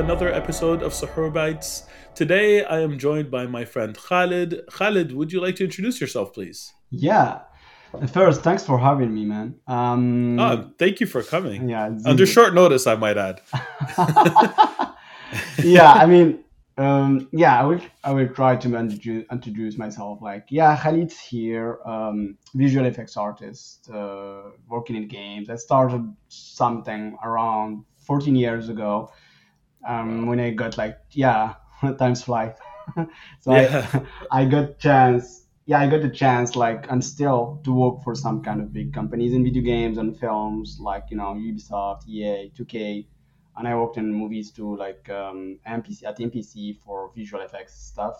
another episode of Suhoor Bites. Today I am joined by my friend Khalid. Khalid, would you like to introduce yourself, please? Yeah. First, thanks for having me, man. Um, oh, thank you for coming. Yeah. Under short notice, I might add. yeah, I mean, um, yeah, I will. I will try to introduce, introduce myself. Like, yeah, Khalid's here, um, visual effects artist, uh, working in games. I started something around 14 years ago, um, when I got like, yeah, times fly. so yeah. I, I got chance. Yeah, I got the chance, like, and still to work for some kind of big companies in video games and films, like you know, Ubisoft, EA, 2K and I worked in movies too, like um, MPC at MPC for visual effects stuff.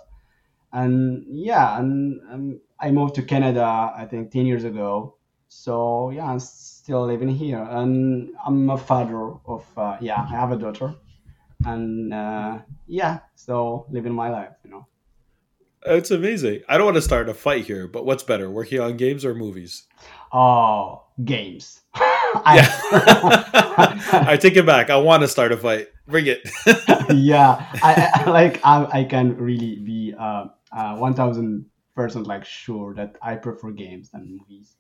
And yeah, and um, I moved to Canada, I think, ten years ago. So yeah, I'm still living here, and I'm a father of uh, yeah, I have a daughter, and uh, yeah, so living my life, you know. It's amazing. I don't want to start a fight here, but what's better, working on games or movies? Oh, games. I, I take it back. I want to start a fight. Bring it. yeah, I, I, like I, I can really be uh, uh, one thousand percent like sure that I prefer games than movies.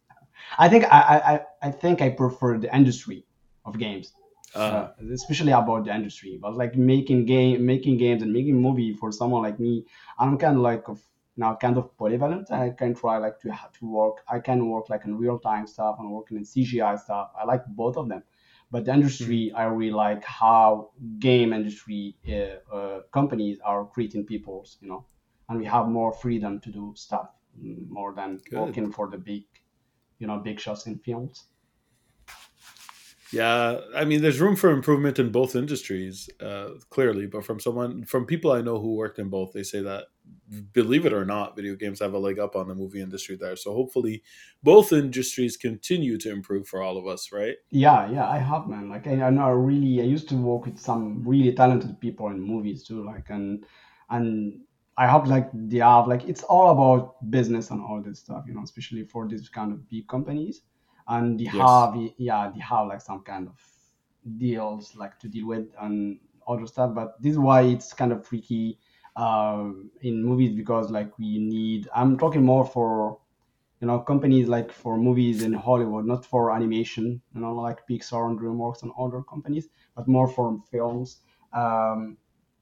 I think I, I, I think I prefer the industry of games, uh, uh, especially about the industry. But like making game, making games and making movie for someone like me, I'm kind of like of now kind of polyvalent. I can try like to to work. I can work like in real time stuff and working in CGI stuff. I like both of them. But the industry, mm-hmm. I really like how game industry uh, uh, companies are creating peoples, you know, and we have more freedom to do stuff mm, more than Good. working for the big, you know, big shots in films. Yeah, I mean, there's room for improvement in both industries, uh, clearly. But from someone, from people I know who worked in both, they say that, believe it or not, video games have a leg up on the movie industry there. So hopefully, both industries continue to improve for all of us, right? Yeah, yeah, I have, man. Like, I, I know, I really, I used to work with some really talented people in movies too, like, and and I hope like they have like it's all about business and all this stuff, you know, especially for these kind of big companies and they yes. have yeah they have like some kind of deals like to deal with and other stuff. But this is why it's kind of tricky uh, in movies because like we need i'm talking more for you know companies like for movies in hollywood not for animation you know like pixar and dreamworks and other companies but more for films. Um,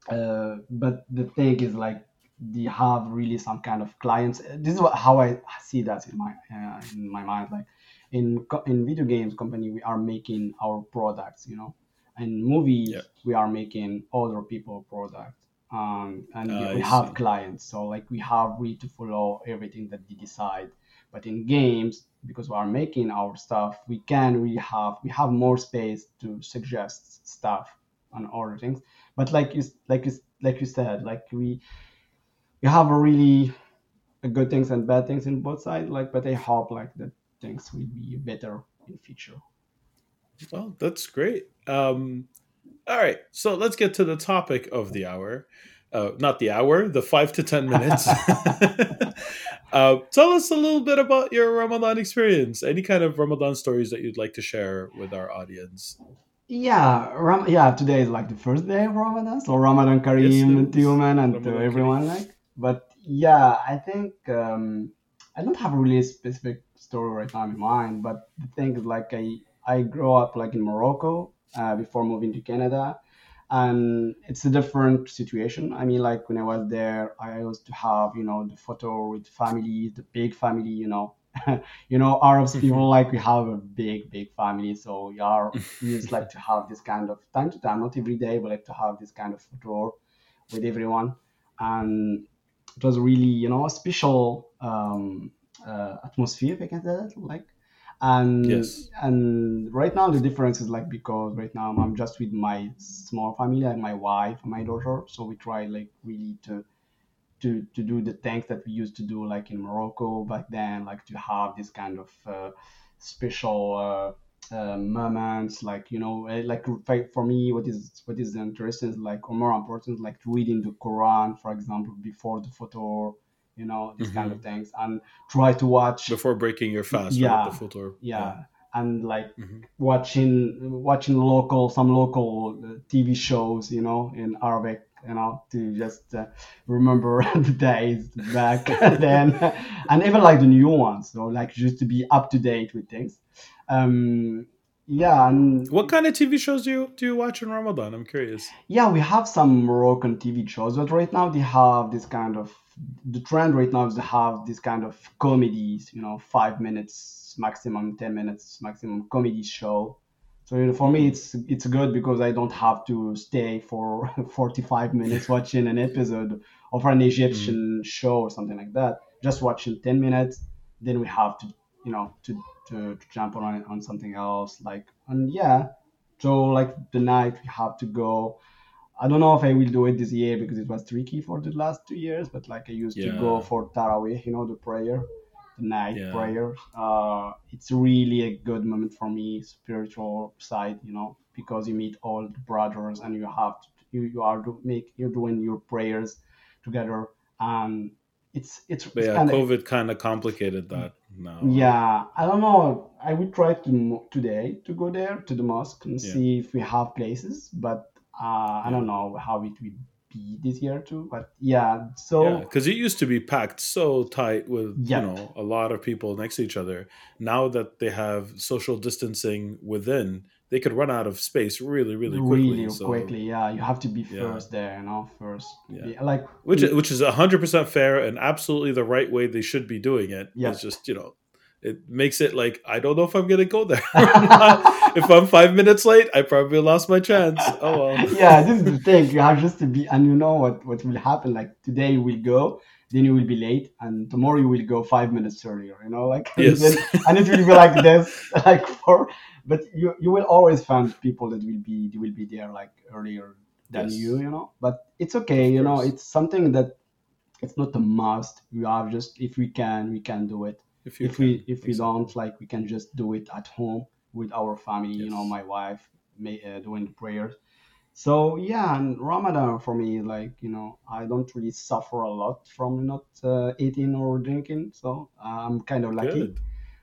uh, but the thing is like they have really some kind of clients. This is what, how i see that in my uh, in my mind like in in video games company we are making our products you know? And movies yeah. we are making other people products um, and uh, we have clients. So like we have we to follow everything that they decide. But in games because we are making our stuff we can really have we have more space to suggest stuff and other things. But like you like you like you said like we we have a really good things and bad things in both sides like but i hope like that things will be better in the future. Well, that's great. Um, all right, so let's get to the topic of the hour. Uh, not the hour, the five to ten minutes. uh, tell us a little bit about your Ramadan experience. Any kind of Ramadan stories that you'd like to share with our audience? Yeah, Ram- yeah. Today is like the first day of Ramadan, so Ramadan Kareem to you, man, and Ramadan to everyone. Kareem. Like, but yeah, I think um, I don't have a really specific story right now in mind, but the thing is, like, I I grew up like in Morocco uh, before moving to Canada, and it's a different situation. I mean, like when I was there, I used to have you know the ftour with family, the big family, you know. you know, Arabs people like we have a big, big family, so we are we just like to have this kind of time to time, not every day, but like to have this kind of ftour with everyone, and it was really you know a special um, uh, atmosphere if i can say that like and yes. and right now the difference is like because right now i'm just with my small family like my wife and my daughter so we try like really to to to do the things that we used to do like in morocco back then like to have this kind of uh, special uh, uh, moments like you know eh, like for me what is what is interesting is like or more important like reading the quran for example before the ftour you know these mm-hmm. kind of mm-hmm. things and try to watch before breaking your fast yeah right, the yeah. yeah and like Mhm. watching watching local some local uh, TV shows, you know, in Arabic, you know, to just uh, remember the days back then, and even like the new ones, so like just to be up to date with things. Um, yeah, and What kind of TV shows do you do you watch in Ramadan? I'm curious. yeah, we have some Moroccan TV shows, but right now they have this kind of the trend right now is to have this kind of comedies, you know, five minutes maximum, ten minutes maximum comedy show. So you know, for me, it's it's good because I don't have to stay for forty five minutes watching an episode of an Egyptian mm. show or something like that. Just watching ten minutes, then we have to you know to to, to jump on on something else like and yeah. So like the night we have to go I don't know if I will do it this year because it was tricky for the last two years, but like I used to go for Tarawih, you know, the prayer, the night Yeah. prayer. Uh, it's really a good moment for me, spiritual side, you know, because you meet all the brothers and you have to, you, you are do, make you're doing your prayers together, and it's it's, it's yeah, kind of COVID kind of complicated that. now. yeah, I don't know. I will try to today to go there to the mosque and Yeah. see if we have places, but uh, I don't know how it will be this year too. But yeah, so Yeah, because it used to be packed so tight with Yep. you know a lot of people next to each other. Now that they have social distancing within, they could run out of space really, really quickly. really so, quickly, yeah, you have to be Yeah. first there, you know, first. Yeah. Like which which is hundred percent fair and absolutely the right way they should be doing it. Yeah. It's just you know, it makes it like I don't know if I'm gonna go there. if I'm five minutes late, I probably lost my chance. Oh well. yeah, this is the thing. You have just to be, and you know what what will happen. Like today you will go, then you will be late, and tomorrow you will go five minutes earlier. You know, like and Yes. then- and it will be like this, like for. But you you will always find people that will be they will be there like earlier than Yes. you. You know, but it's okay. You know, it's something that it's not a must. You have just if we can, we can do it If you if we if we don't like we can just do it at home with our family you know my wife may, uh, doing the prayers. So yeah and ramadan for me like you know i don't really suffer a lot from not uh, eating or drinking so i'm kind of lucky. Good.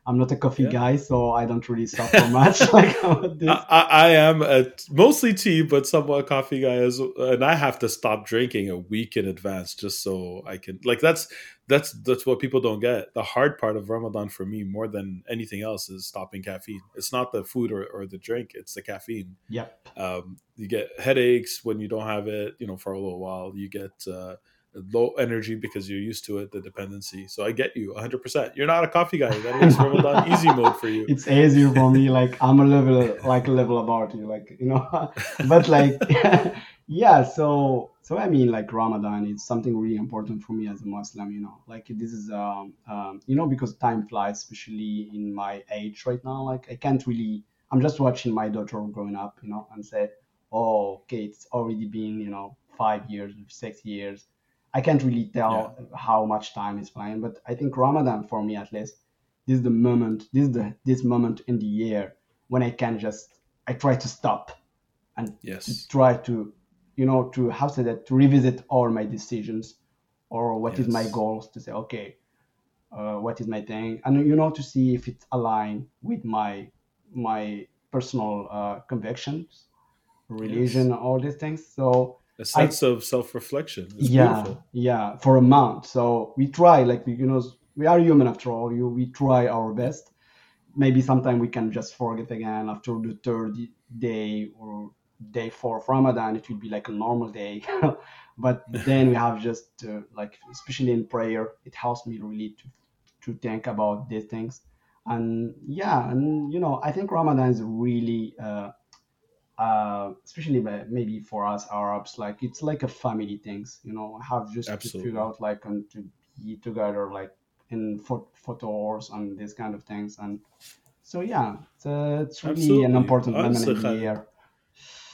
I'm not a coffee Yeah. guy so i don't really suffer much like I I am a, mostly tea, but somewhat coffee guy as, and I have to stop drinking a week in advance just so I can like that's that's that's what people don't get. The hard part of Ramadan for me, more than anything else, is stopping caffeine. It's not the food or, or the drink; it's the caffeine. yep Um, you get headaches when you don't have it, you know, for a little while. You get uh, low energy because you're used to it, the dependency. So I get you 100. percent You're not a coffee guy. That makes Ramadan easy mode for you. it's easier for me like i'm a level like a level about you like you know but like yeah so so i mean like ramadan is something really important for me as a muslim you know like this is um, um you know because time flies especially in my age right now like i can't really i'm just watching my daughter growing up you know and say oh okay it's already been you know five years six years i can't really tell how much time is flying but i think ramadan for me at least this is the moment this is the this moment in the year when i can just i try to stop and to Yes. try to you know to how to say that to revisit all my decisions or what is my goals to say okay uh, what is my thing? And you know to see if it's aligned with my my personal uh, convictions religion all these things. So A sense of self reflection. It's yeah beautiful. yeah for a month. So we try like you know we are human after all. You we try our best. Maybe sometime we can just forget again after the third day or day four of ramadan. It will be like a normal day. But then we have just uh, like especially in prayer it helps me really to to think about these things. And yeah and you know i think ramadan is really uh, uh, especially maybe for us Arabs, like it's like a family things, you know, have just to figure out like and to be together like in pho- photos and these kind of things, and so yeah, it's, uh, it's really Absolutely. an important moment in the year.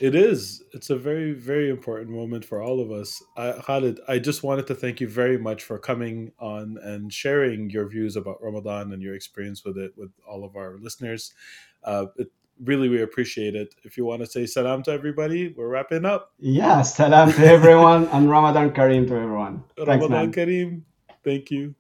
It is. It's a very, very important moment for all of us. I, Khalid, I just wanted to thank you very much for coming on and sharing your views about Ramadan and your experience with it with all of our listeners. Uh, it, really, we appreciate it. If you want to say salam to everybody, we're wrapping up. Yeah, salam to everyone and Ramadan Kareem to everyone. Thanks, Ramadan man. Kareem. Thank you.